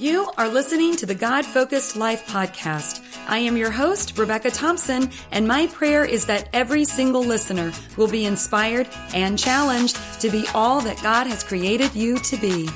You are listening to the God Focused Life podcast. I am your host, Rebecca Thompson, and my prayer is that every single listener will be inspired and challenged to be all that God has created you to be.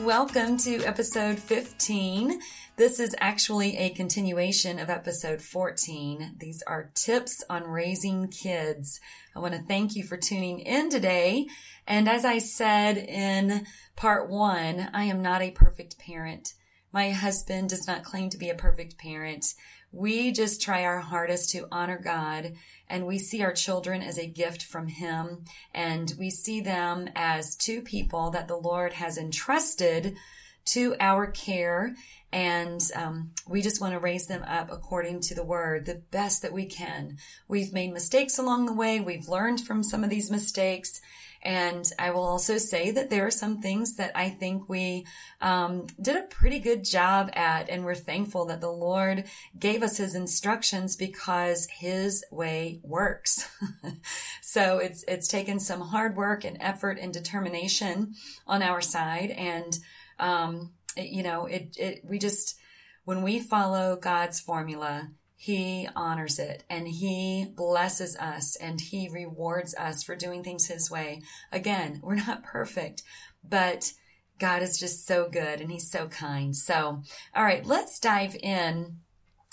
Welcome to episode 15. This is actually a continuation of episode 14. These are tips on raising kids. I want to thank you for tuning in today. And as I said in part one, I am not a perfect parent. My husband does not claim to be a perfect parent. We just try our hardest to honor God and we see our children as a gift from Him and we see them as two people that the Lord has entrusted to our care. And um, we just want to raise them up according to the word, the best that we can. We've made mistakes along the way. We've learned from some of these mistakes. And I will also say that there are some things that I think we um, did a pretty good job at, and we're thankful that the Lord gave us His instructions because His way works. so it's it's taken some hard work and effort and determination on our side, and um, it, you know, it, it, we just, when we follow God's formula, he honors it and he blesses us and he rewards us for doing things his way. Again, we're not perfect, but God is just so good and he's so kind. So, all right, let's dive in.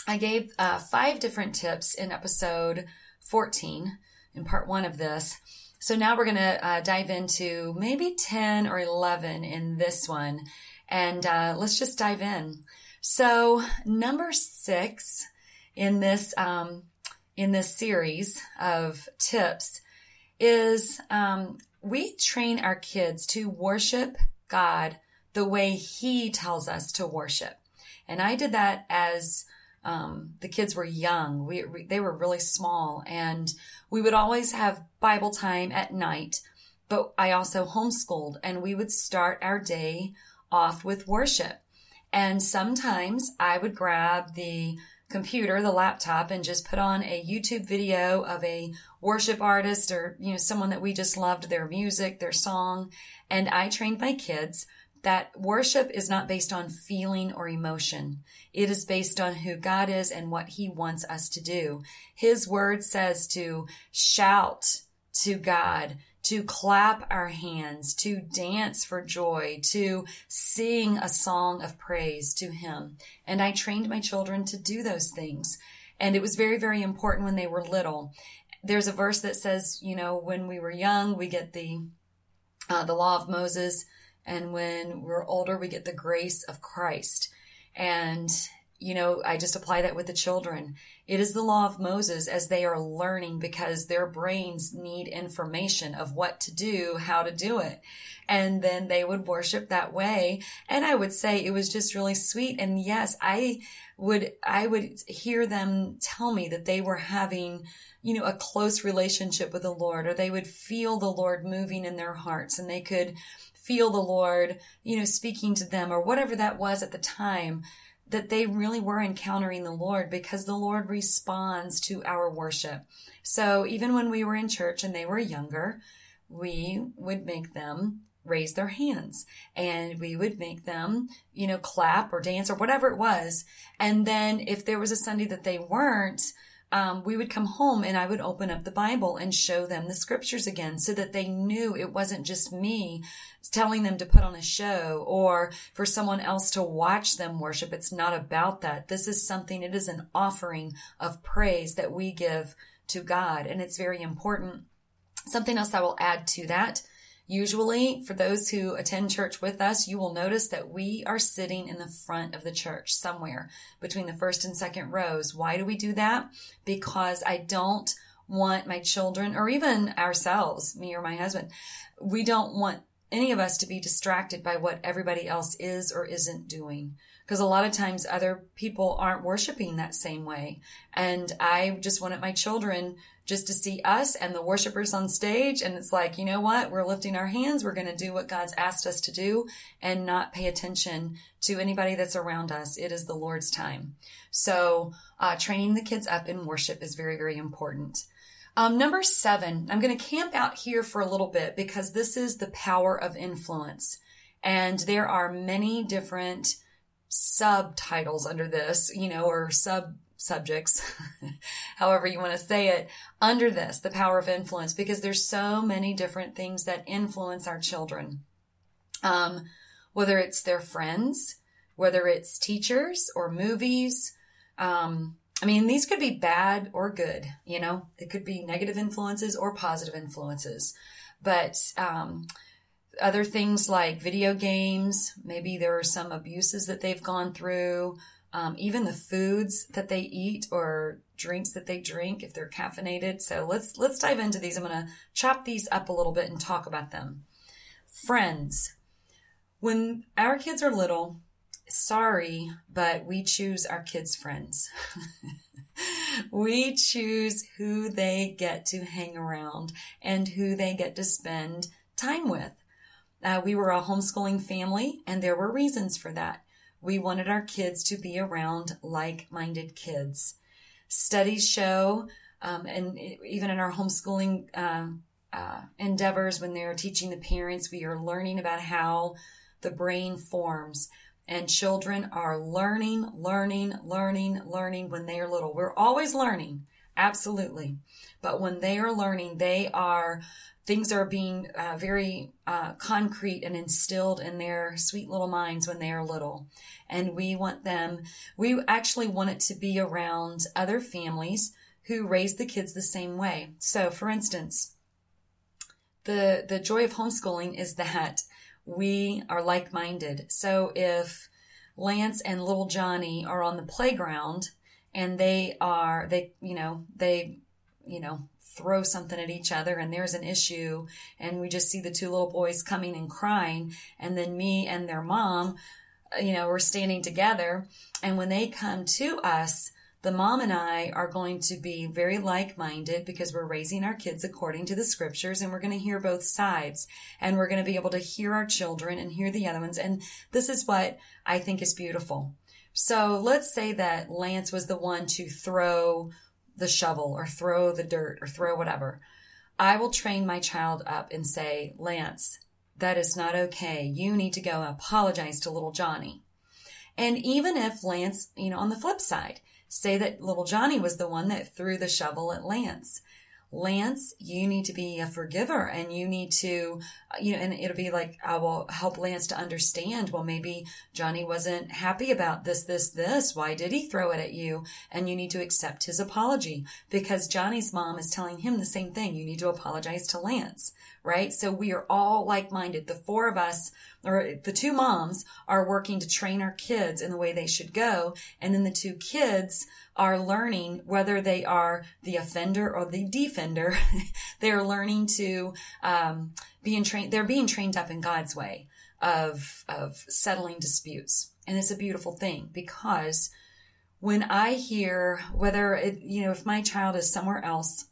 I gave uh, five different tips in episode 14 in part one of this. So now we're going to uh, dive into maybe 10 or 11 in this one. And uh, let's just dive in. So number six in this, um, in this series of tips is um, we train our kids to worship God the way He tells us to worship. And I did that as um, the kids were young. We, we, they were really small, and we would always have Bible time at night. But I also homeschooled, and we would start our day off with worship. And sometimes I would grab the computer, the laptop, and just put on a YouTube video of a worship artist or, you know, someone that we just loved their music, their song. And I trained my kids that worship is not based on feeling or emotion. It is based on who God is and what he wants us to do. His word says to shout to God, to clap our hands, to dance for joy, to sing a song of praise to him. And I trained my children to do those things. And it was very, very important when they were little. There's a verse that says, you know, when we were young, we get the, uh, the law of Moses and when we're older, we get the grace of Christ. And, you know, I just apply that with the children. It is the law of Moses as they are learning because their brains need information of what to do, how to do it. And then they would worship that way. And I would say it was just really sweet. And yes, I would, I would hear them tell me that they were having, you know, a close relationship with the Lord or they would feel the Lord moving in their hearts and they could, feel the Lord, you know, speaking to them or whatever that was at the time, that they really were encountering the Lord because the Lord responds to our worship. So even when we were in church and they were younger, we would make them raise their hands and we would make them, you know, clap or dance or whatever it was. And then if there was a Sunday that they weren't, um, we would come home and I would open up the Bible and show them the scriptures again so that they knew it wasn't just me telling them to put on a show or for someone else to watch them worship. It's not about that. This is something, it is an offering of praise that we give to God. And it's very important. Something else I will add to that Usually, for those who attend church with us, you will notice that we are sitting in the front of the church somewhere between the first and second rows. Why do we do that? Because I don't want my children or even ourselves, me or my husband, we don't want any of us to be distracted by what everybody else is or isn't doing. Because a lot of times other people aren't worshiping that same way. And I just wanted my children just to see us and the worshipers on stage. And it's like, you know what? We're lifting our hands. We're going to do what God's asked us to do and not pay attention to anybody that's around us. It is the Lord's time. So, uh, training the kids up in worship is very, very important. Um, number seven, I'm going to camp out here for a little bit because this is the power of influence. And there are many different subtitles under this, you know, or sub subjects, however you want to say it, under this, the power of influence, because there's so many different things that influence our children. Um, whether it's their friends, whether it's teachers or movies. Um, I mean, these could be bad or good, you know, it could be negative influences or positive influences. But, um, other things like video games, maybe there are some abuses that they've gone through, um, even the foods that they eat or drinks that they drink if they're caffeinated. So let's let's dive into these. I'm going to chop these up a little bit and talk about them. Friends. When our kids are little, sorry, but we choose our kids' friends. we choose who they get to hang around and who they get to spend time with. Uh, we were a homeschooling family, and there were reasons for that. We wanted our kids to be around like minded kids. Studies show, um, and even in our homeschooling uh, uh, endeavors, when they're teaching the parents, we are learning about how the brain forms. And children are learning, learning, learning, learning when they are little. We're always learning, absolutely. But when they are learning, they are things are being uh, very uh, concrete and instilled in their sweet little minds when they are little. And we want them, we actually want it to be around other families who raise the kids the same way. So, for instance, the, the joy of homeschooling is that we are like minded. So, if Lance and little Johnny are on the playground and they are, they, you know, they, you know, throw something at each other and there's an issue and we just see the two little boys coming and crying and then me and their mom uh, you know we're standing together and when they come to us the mom and I are going to be very like minded because we're raising our kids according to the scriptures and we're going to hear both sides and we're going to be able to hear our children and hear the other ones. And this is what I think is beautiful. So let's say that Lance was the one to throw the shovel or throw the dirt or throw whatever. I will train my child up and say, Lance, that is not okay. You need to go apologize to little Johnny. And even if Lance, you know, on the flip side, say that little Johnny was the one that threw the shovel at Lance. Lance, you need to be a forgiver and you need to, uh, you know, and it'll be like, I will help Lance to understand, well, maybe Johnny wasn't happy about this, this, this. Why did he throw it at you? And you need to accept his apology because Johnny's mom is telling him the same thing. You need to apologize to Lance, right? So we are all like-minded. The four of us or the two moms are working to train our kids in the way they should go. And then the two kids are learning whether they are the offender or the defender. they're learning to um, being trained. They're being trained up in God's way of of settling disputes, and it's a beautiful thing because when I hear whether it, you know if my child is somewhere else,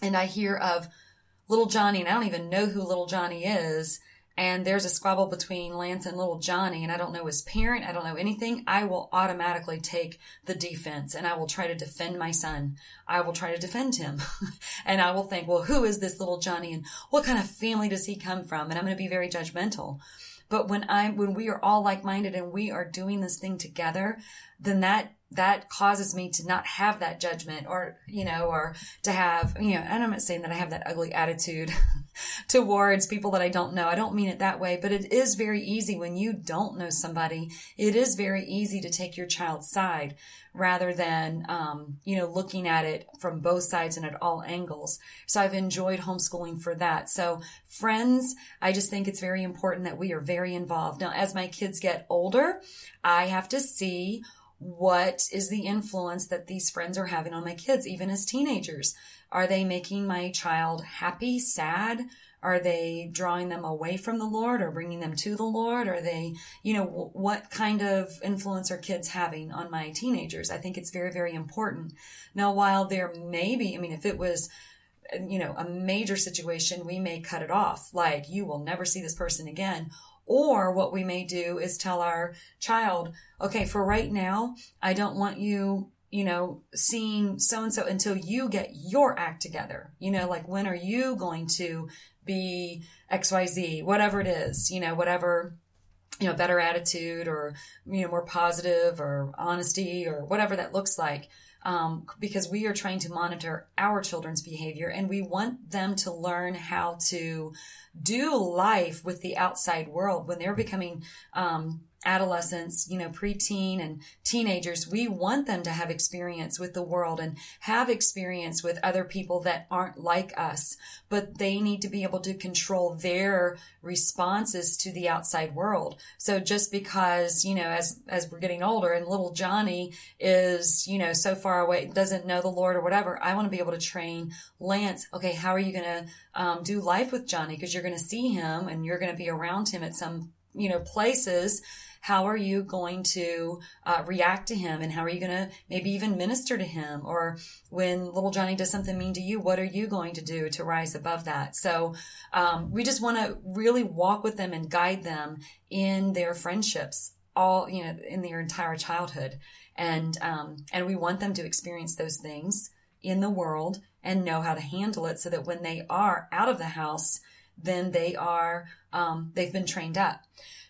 and I hear of little Johnny, and I don't even know who little Johnny is, and there's a squabble between Lance and little Johnny, and I don't know his parent, I don't know anything, I will automatically take the defense and I will try to defend my son. I will try to defend him. and I will think, well, who is this little Johnny and what kind of family does he come from? And I'm going to be very judgmental. But when I, when we are all like-minded and we are doing this thing together, then that that causes me to not have that judgment or, you know, or to have, you know, and I'm not saying that I have that ugly attitude towards people that I don't know. I don't mean it that way, but it is very easy when you don't know somebody. It is very easy to take your child's side rather than, um, you know, looking at it from both sides and at all angles. So I've enjoyed homeschooling for that. So friends, I just think it's very important that we are very involved. Now, as my kids get older, I have to see what is the influence that these friends are having on my kids, even as teenagers? Are they making my child happy, sad? Are they drawing them away from the Lord or bringing them to the Lord? Are they, you know, w- what kind of influence are kids having on my teenagers? I think it's very, very important. Now, while there may be, I mean, if it was, you know, a major situation, we may cut it off. Like, you will never see this person again. Or what we may do is tell our child, okay, for right now, I don't want you you know, seeing so and so until you get your act together. You know, like when are you going to be XYZ, whatever it is, you know, whatever, you know, better attitude or, you know, more positive or honesty or whatever that looks like. Um, because we are trying to monitor our children's behavior and we want them to learn how to do life with the outside world when they're becoming um, adolescents, you know, preteen and teenagers, we want them to have experience with the world and have experience with other people that aren't like us, but they need to be able to control their responses to the outside world. So just because, you know, as, as we're getting older and little Johnny is, you know, so far away, doesn't know the Lord or whatever, I want to be able to train Lance. Okay. How are you going to um, do life with Johnny? Cause you're going to see him and you're going to be around him at some you know, places how are you going to uh, react to him? And how are you going to maybe even minister to him? Or when little johnny does something mean to you what are you going to do to rise above that? So um, we just want to really walk with them and guide them in their friendships all you know in their entire childhood. And um, and we want them to experience those things in the world and know how to handle it so that when they are out of the house then they are um, they've been trained up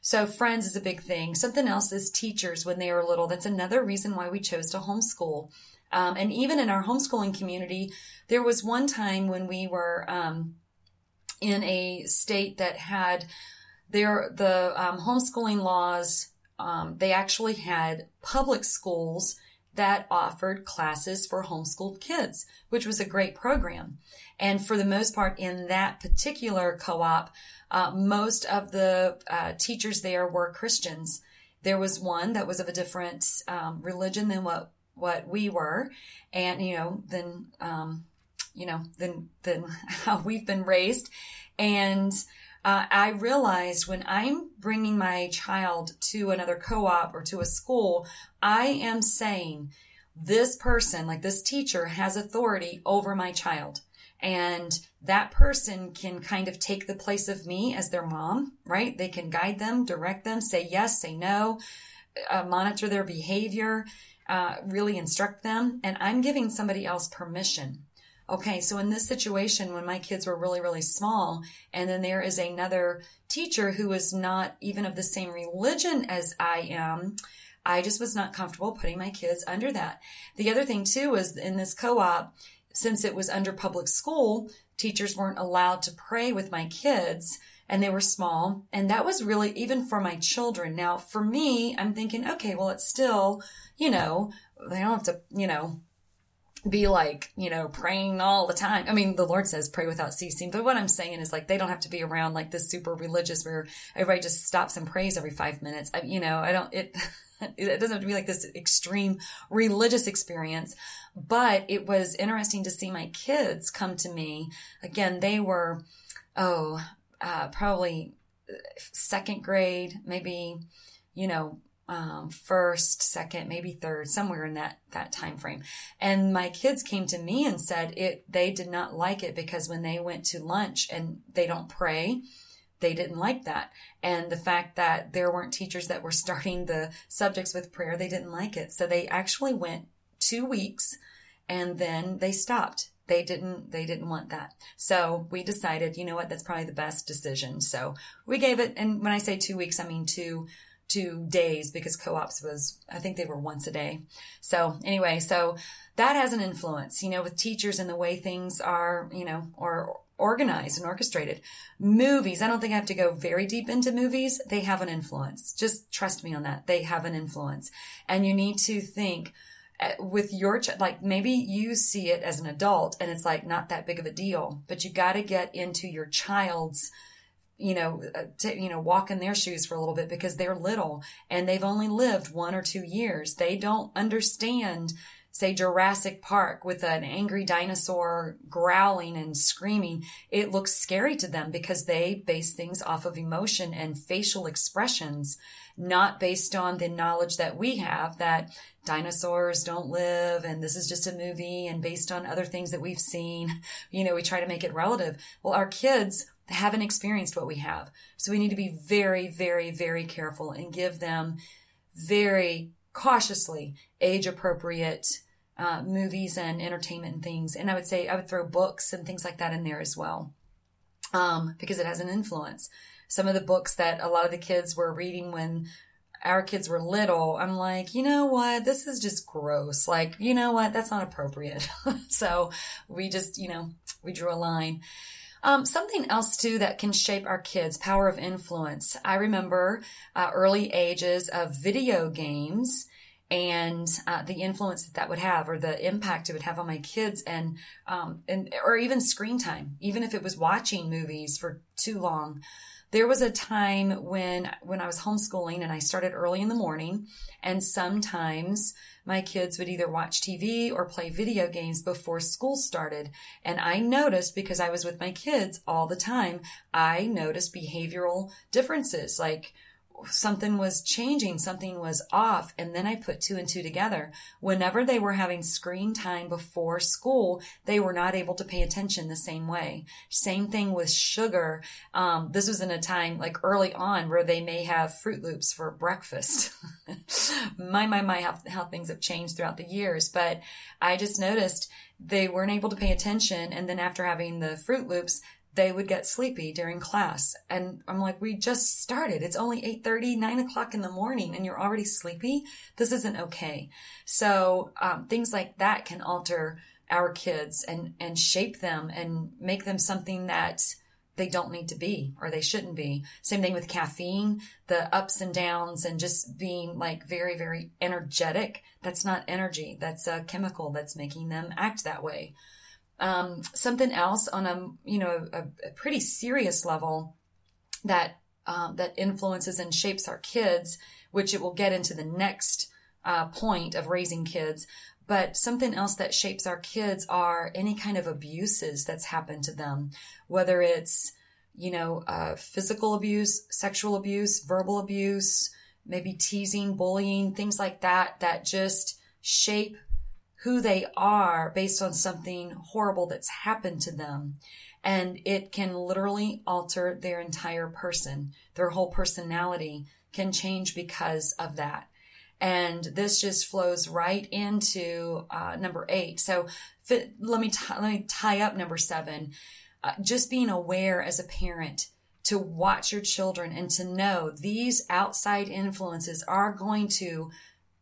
so friends is a big thing. Something else is teachers when they are little. That's another reason why we chose to homeschool. Um, and even in our homeschooling community, there was one time when we were um, in a state that had their the um, homeschooling laws. Um, they actually had public schools that offered classes for homeschooled kids, which was a great program. And for the most part, in that particular co-op, uh, most of the uh, teachers there were Christians. There was one that was of a different um, religion than what what we were, and you know, than um, you know, than than how we've been raised, and. Uh, I realized when I'm bringing my child to another co-op or to a school, I am saying this person, like this teacher, has authority over my child. And that person can kind of take the place of me as their mom, right? They can guide them, direct them, say yes, say no, uh, monitor their behavior, uh, really instruct them. And I'm giving somebody else permission. Okay, so in this situation, when my kids were really, really small, and then there is another teacher who is not even of the same religion as I am, I just was not comfortable putting my kids under that. The other thing too is in this co-op, since it was under public school, teachers weren't allowed to pray with my kids and they were small. And that was really even for my children. Now, for me, I'm thinking, okay, well, it's still, you know, they don't have to, you know, be like, you know, praying all the time. I mean, the Lord says pray without ceasing, but what I'm saying is like, they don't have to be around like this super religious where everybody just stops and prays every five minutes. I, you know, I don't, it, it doesn't have to be like this extreme religious experience, but it was interesting to see my kids come to me. Again, they were, oh, uh, probably second grade, maybe, you know, um, first, second, maybe third, somewhere in that that time frame. And my kids came to me and said it. They did not like it because when they went to lunch and they don't pray, they didn't like that. And the fact that there weren't teachers that were starting the subjects with prayer, they didn't like it. So they actually went two weeks and then they stopped. They didn't, they didn't want that. So we decided, you know what, that's probably the best decision. So we gave it, and when I say two weeks, I mean two, two days because co-ops was, I think they were once a day. So anyway, so that has an influence, you know, with teachers and the way things are, you know, or organized and orchestrated. Movies, I don't think I have to go very deep into movies. They have an influence. Just trust me on that. They have an influence. And you need to think with your, ch- like maybe you see it as an adult and it's like not that big of a deal, but you got to get into your child's you know, uh, to, you know, walk in their shoes for a little bit because they're little and they've only lived one or two years. They don't understand say Jurassic Park with an angry dinosaur growling and screaming, it looks scary to them because they base things off of emotion and facial expressions, not based on the knowledge that we have that dinosaurs don't live and this is just a movie and based on other things that we've seen. You know, we try to make it relative. Well, our kids haven't experienced what we have. So we need to be very, very, very careful and give them very cautiously age appropriate uh, movies and entertainment and things. And I would say I would throw books and things like that in there as well, um, because it has an influence. Some of the books that a lot of the kids were reading when our kids were little, I'm like, you know what? This is just gross. Like, you know what? That's not appropriate. so we just, you know, we drew a line. Um, something else too that can shape our kids, power of influence. I remember uh, early ages of video games and uh, the influence that that would have or the impact it would have on my kids and um, and or even screen time even if it was watching movies for too long there was a time when when I was homeschooling and I started early in the morning and sometimes my kids would either watch TV or play video games before school started. And I noticed because I was with my kids all the time I noticed behavioral differences. Like something was changing, something was off. And then I put two and two together. Whenever they were having screen time before school, they were not able to pay attention the same way. Same thing with sugar. Um, this was in a time like early on where they may have Froot Loops for breakfast. my, my, my, how, how things have changed throughout the years. But I just noticed they weren't able to pay attention. And then after having the Froot Loops, they would get sleepy during class. And I'm like, we just started. It's only 8.30, 9 o'clock in the morning and you're already sleepy. This isn't okay. So, um, things like that can alter our kids and, and shape them and make them something that they don't need to be or they shouldn't be. Same thing with caffeine, the ups and downs and just being like very, very energetic. That's not energy. That's a chemical that's making them act that way. Um, something else on a you know a, a pretty serious level that um, that influences and shapes our kids, which it will get into the next uh, point of raising kids. But something else that shapes our kids are any kind of abuses that's happened to them, whether it's you know uh, physical abuse, sexual abuse, verbal abuse, maybe teasing, bullying, things like that that just shape who they are based on something horrible that's happened to them. And it can literally alter their entire person. Their whole personality can change because of that. And this just flows right into uh, number eight. So fit, let me t- let me tie up number seven. Uh, just being aware as a parent to watch your children and to know these outside influences are going to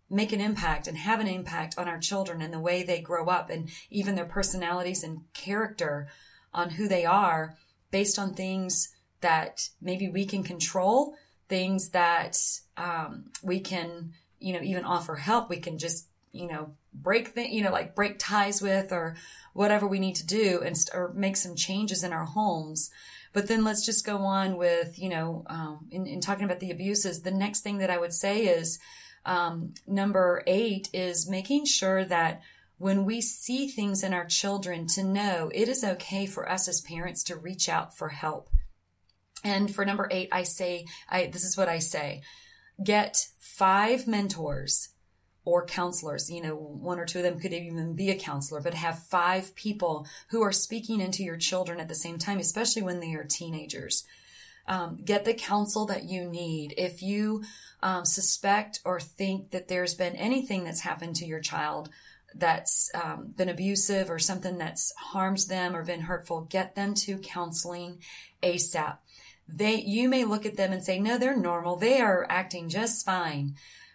make an impact and have an impact on our children and the way they grow up and even their personalities and character on who they are based on things that maybe we can control, things that um, we can, you know, even offer help. We can just, you know, break the, you know, like break ties with or whatever we need to do and or make some changes in our homes. But then let's just go on with, you know, um, in, in talking about the abuses. The next thing that I would say is, um, number eight is making sure that when we see things in our children to know it is okay for us as parents to reach out for help. And for number eight, I say, I, this is what I say, get five mentors or counselors. You know, one or two of them could even be a counselor, but have five people who are speaking into your children at the same time, especially when they are teenagers. Um, get the counsel that you need. If you um, suspect or think that there's been anything that's happened to your child that's um, been abusive or something that's harmed them or been hurtful, get them to counseling ASAP. They, you may look at them and say, no, they're normal. They are acting just fine.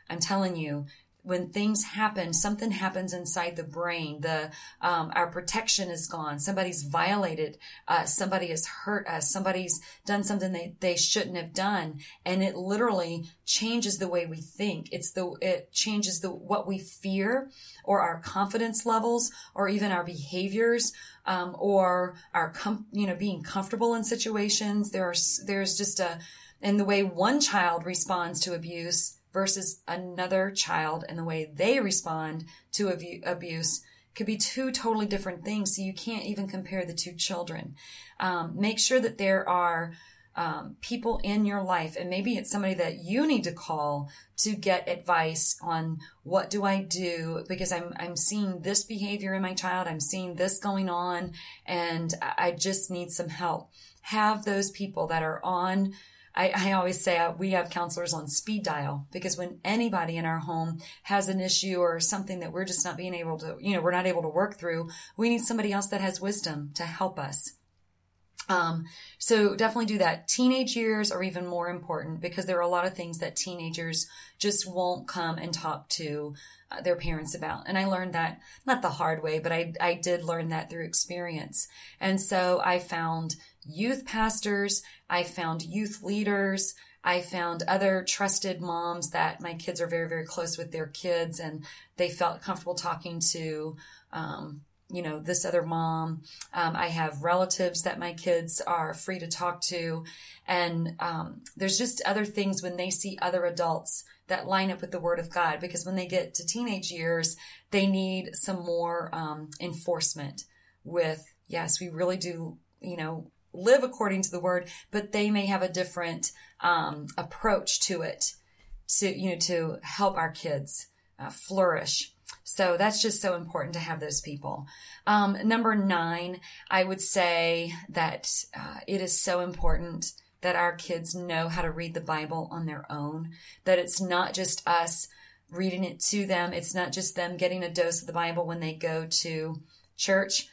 I'm telling you, when things happen, something happens inside the brain. The um, our protection is gone. Somebody's violated us. Somebody has hurt us. Somebody's done something they, they shouldn't have done, and it literally changes the way we think. It's the it changes the what we fear, or our confidence levels, or even our behaviors, um, or our com- you know being comfortable in situations. There's there's just a and the way one child responds to abuse versus another child and the way they respond to abuse could be two totally different things. So you can't even compare the two children. Um, make sure that there are um, people in your life, and maybe it's somebody that you need to call to get advice on what do I do because I'm I'm seeing this behavior in my child, I'm seeing this going on, and I just need some help. Have those people that are on I, I always say uh, we have counselors on speed dial because when anybody in our home has an issue or something that we're just not being able to, you know, we're not able to work through, we need somebody else that has wisdom to help us. Um, so definitely do that. Teenage years are even more important because there are a lot of things that teenagers just won't come and talk to uh, their parents about. And I learned that not the hard way, but I, I did learn that through experience. And so I found youth pastors. I found youth leaders. I found other trusted moms that my kids are very, very close with their kids and they felt comfortable talking to, um, you know, this other mom. Um, I have relatives that my kids are free to talk to. And um, there's just other things when they see other adults that line up with the word of God, because when they get to teenage years, they need some more um, enforcement with, yes, we really do, you know, live according to the word, but they may have a different um, approach to it to, you know, to help our kids uh, flourish. So that's just so important to have those people. Um, number nine, I would say that uh, it is so important that our kids know how to read the Bible on their own, that it's not just us reading it to them. It's not just them getting a dose of the Bible when they go to church.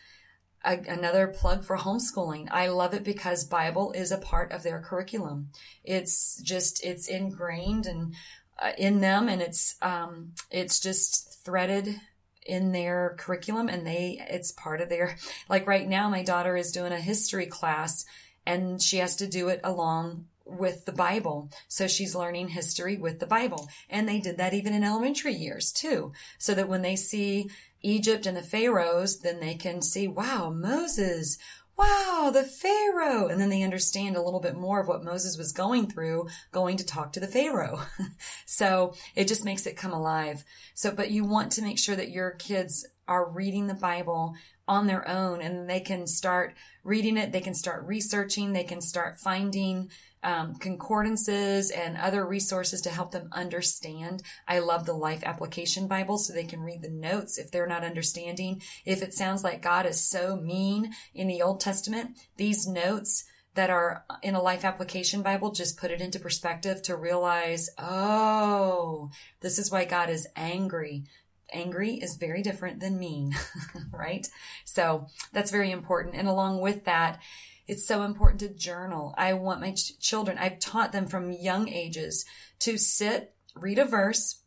A, another plug for homeschooling. I love it because Bible is a part of their curriculum. It's just, it's ingrained and uh, in them and it's, um, it's just threaded in their curriculum and they, it's part of their, like right now, my daughter is doing a history class and she has to do it along with the Bible. So she's learning history with the Bible. And they did that even in elementary years too. So that when they see Egypt and the Pharaohs, then they can see, wow, Moses, wow, the Pharaoh. And then they understand a little bit more of what Moses was going through, going to talk to the Pharaoh. so it just makes it come alive. So, but you want to make sure that your kids are reading the Bible on their own and they can start reading it. They can start researching. They can start finding um, concordances and other resources to help them understand. I love the Life Application Bible so they can read the notes if they're not understanding. If it sounds like God is so mean in the Old Testament, these notes that are in a life application Bible just put it into perspective to realize, oh, this is why God is angry angry is very different than mean, right? So that's very important. And along with that, it's so important to journal. I want my ch- children, I've taught them from young ages to sit, read a verse,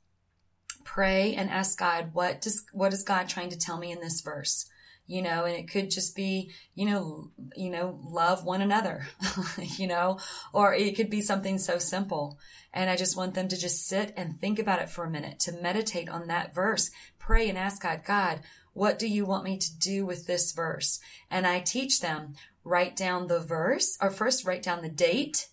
pray and ask God, what does, what is God trying to tell me in this verse? You know, and it could just be, you know, you know, love one another, you know, or it could be something so simple. And I just want them to just sit and think about it for a minute, to meditate on that verse, pray and ask God, God, what do you want me to do with this verse? And I teach them, write down the verse, or first write down the date,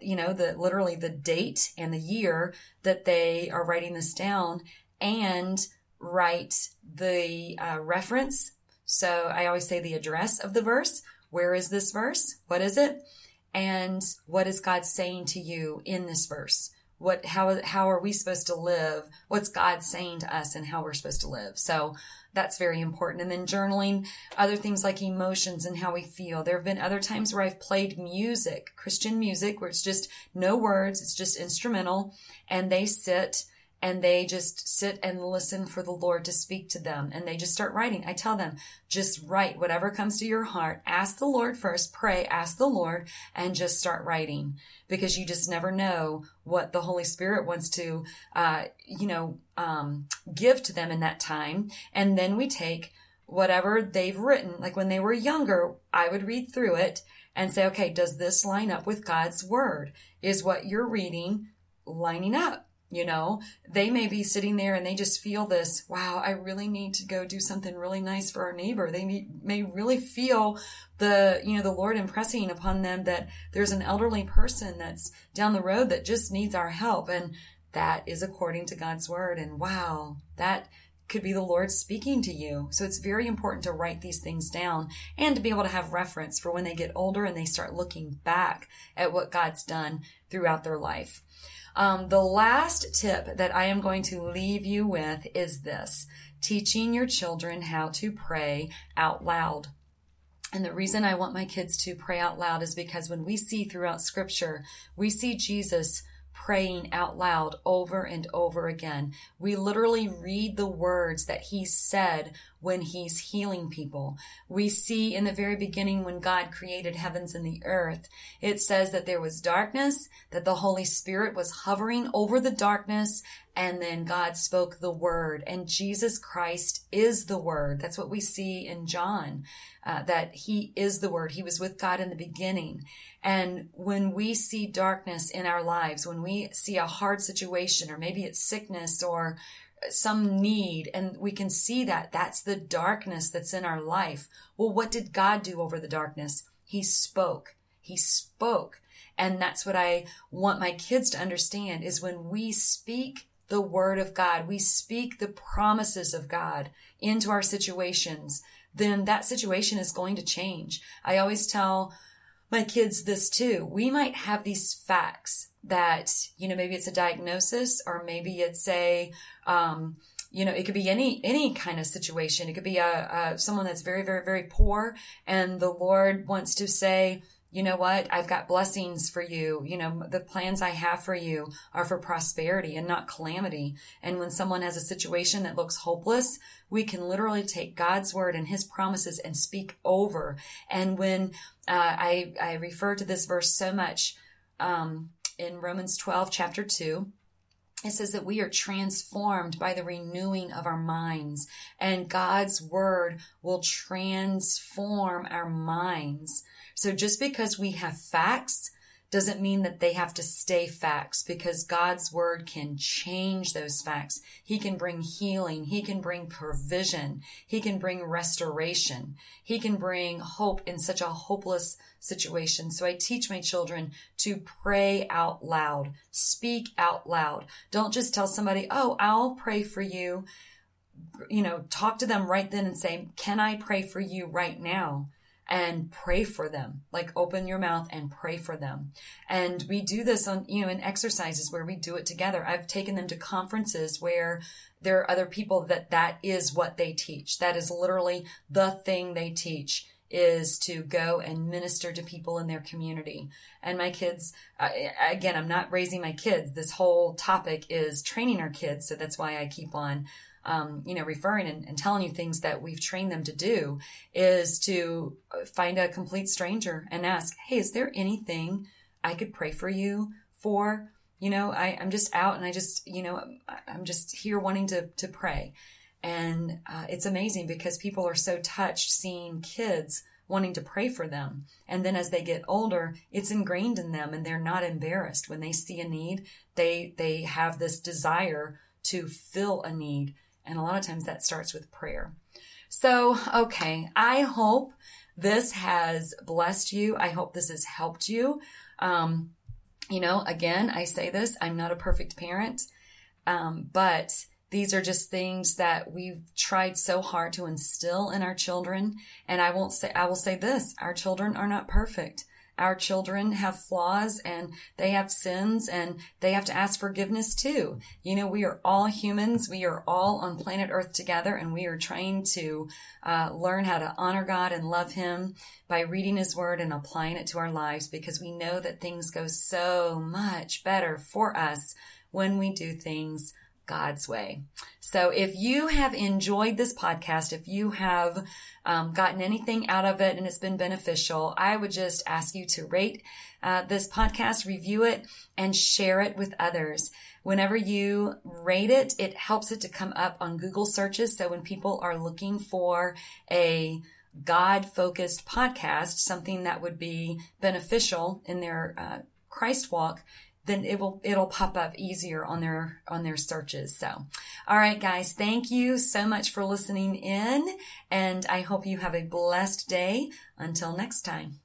you know, the literally the date and the year that they are writing this down and write the uh, reference. So I always say the address of the verse. Where is this verse? What is it? and what is God saying to you in this verse? What, how, how are we supposed to live? What's God saying to us and how we're supposed to live? So that's very important. And then journaling other things like emotions and how we feel. There have been other times where I've played music, Christian music, where it's just no words. It's just instrumental and they sit and they just sit and listen for the Lord to speak to them and they just start writing. I tell them, just write whatever comes to your heart. Ask the Lord first, pray, ask the Lord and just start writing because you just never know what the Holy Spirit wants to, uh, you know, um, give to them in that time. And then we take whatever they've written. Like when they were younger, I would read through it and say, okay, does this line up with God's word? Is what you're reading lining up? You know they may be sitting there and they just feel this wow i really need to go do something really nice for our neighbor they may, really feel the you know the lord impressing upon them that there's an elderly person that's down the road that just needs our help and that is according to god's word and wow that could be the Lord speaking to you. So it's very important to write these things down and to be able to have reference for when they get older and they start looking back at what God's done throughout their life. Um, the last tip that I am going to leave you with is this teaching your children how to pray out loud. And the reason I want my kids to pray out loud is because when we see throughout scripture, we see Jesus praying out loud over and over again. We literally read the words that he said when he's healing people. We see in the very beginning when God created heavens and the earth, it says that there was darkness, that the Holy Spirit was hovering over the darkness, and then God spoke the word. And Jesus Christ is the word. That's what we see in John, uh, that he is the word. He was with God in the beginning. And when we see darkness in our lives, when we see a hard situation, or maybe it's sickness or some need, and we can see that that's the darkness that's in our life. Well, what did God do over the darkness? He spoke. He spoke. And that's what I want my kids to understand is when we speak the word of God, we speak the promises of God into our situations, then that situation is going to change. I always tell my kids this too. We might have these facts that, you know, maybe it's a diagnosis or maybe it's a, um, you know, it could be any, any kind of situation. It could be a, a someone that's very, very, very poor and the Lord wants to say, you know what? I've got blessings for you. You know, the plans I have for you are for prosperity and not calamity. And when someone has a situation that looks hopeless, we can literally take God's word and his promises and speak over. And when uh, I, I refer to this verse so much um, in Romans 12, chapter 2, it says that we are transformed by the renewing of our minds and God's word will transform our minds. So just because we have facts doesn't mean that they have to stay facts because God's word can change those facts. He can bring healing. He can bring provision. He can bring restoration. He can bring hope in such a hopeless situation. So I teach my children to pray out loud, speak out loud. Don't just tell somebody, Oh, I'll pray for you. You know, talk to them right then and say, can I pray for you right now? And pray for them. Like open your mouth and pray for them. And we do this on, you know, in exercises where we do it together. I've taken them to conferences where there are other people that that is what they teach. That is literally the thing they teach is to go and minister to people in their community. And my kids, again, I'm not raising my kids. This whole topic is training our kids. So that's why I keep on um, you know, referring and, and, telling you things that we've trained them to do is to find a complete stranger and ask, Hey, is there anything I could pray for you for? You know, I, I'm just out and I just, you know, I'm just here wanting to, to pray. And uh, it's amazing because people are so touched seeing kids wanting to pray for them. And then as they get older, it's ingrained in them and they're not embarrassed. When they see a need, they, they have this desire to fill a need. And a lot of times that starts with prayer. So, okay, I hope this has blessed you. I hope this has helped you. Um, you know, again, I say this, I'm not a perfect parent, um, but these are just things that we've tried so hard to instill in our children. And I won't say, I will say this, our children are not perfect. Our children have flaws and they have sins and they have to ask forgiveness too. You know, we are all humans. We are all on planet Earth together and we are trying to uh, learn how to honor God and love Him by reading His Word and applying it to our lives because we know that things go so much better for us when we do things God's way. So if you have enjoyed this podcast, if you have um, gotten anything out of it and it's been beneficial, I would just ask you to rate uh, this podcast, review it, and share it with others. Whenever you rate it, it helps it to come up on Google searches. So when people are looking for a God focused podcast, something that would be beneficial in their uh, Christ walk, then it will it'll pop up easier on their on their searches. So, all right guys, thank you so much for listening in and I hope you have a blessed day until next time.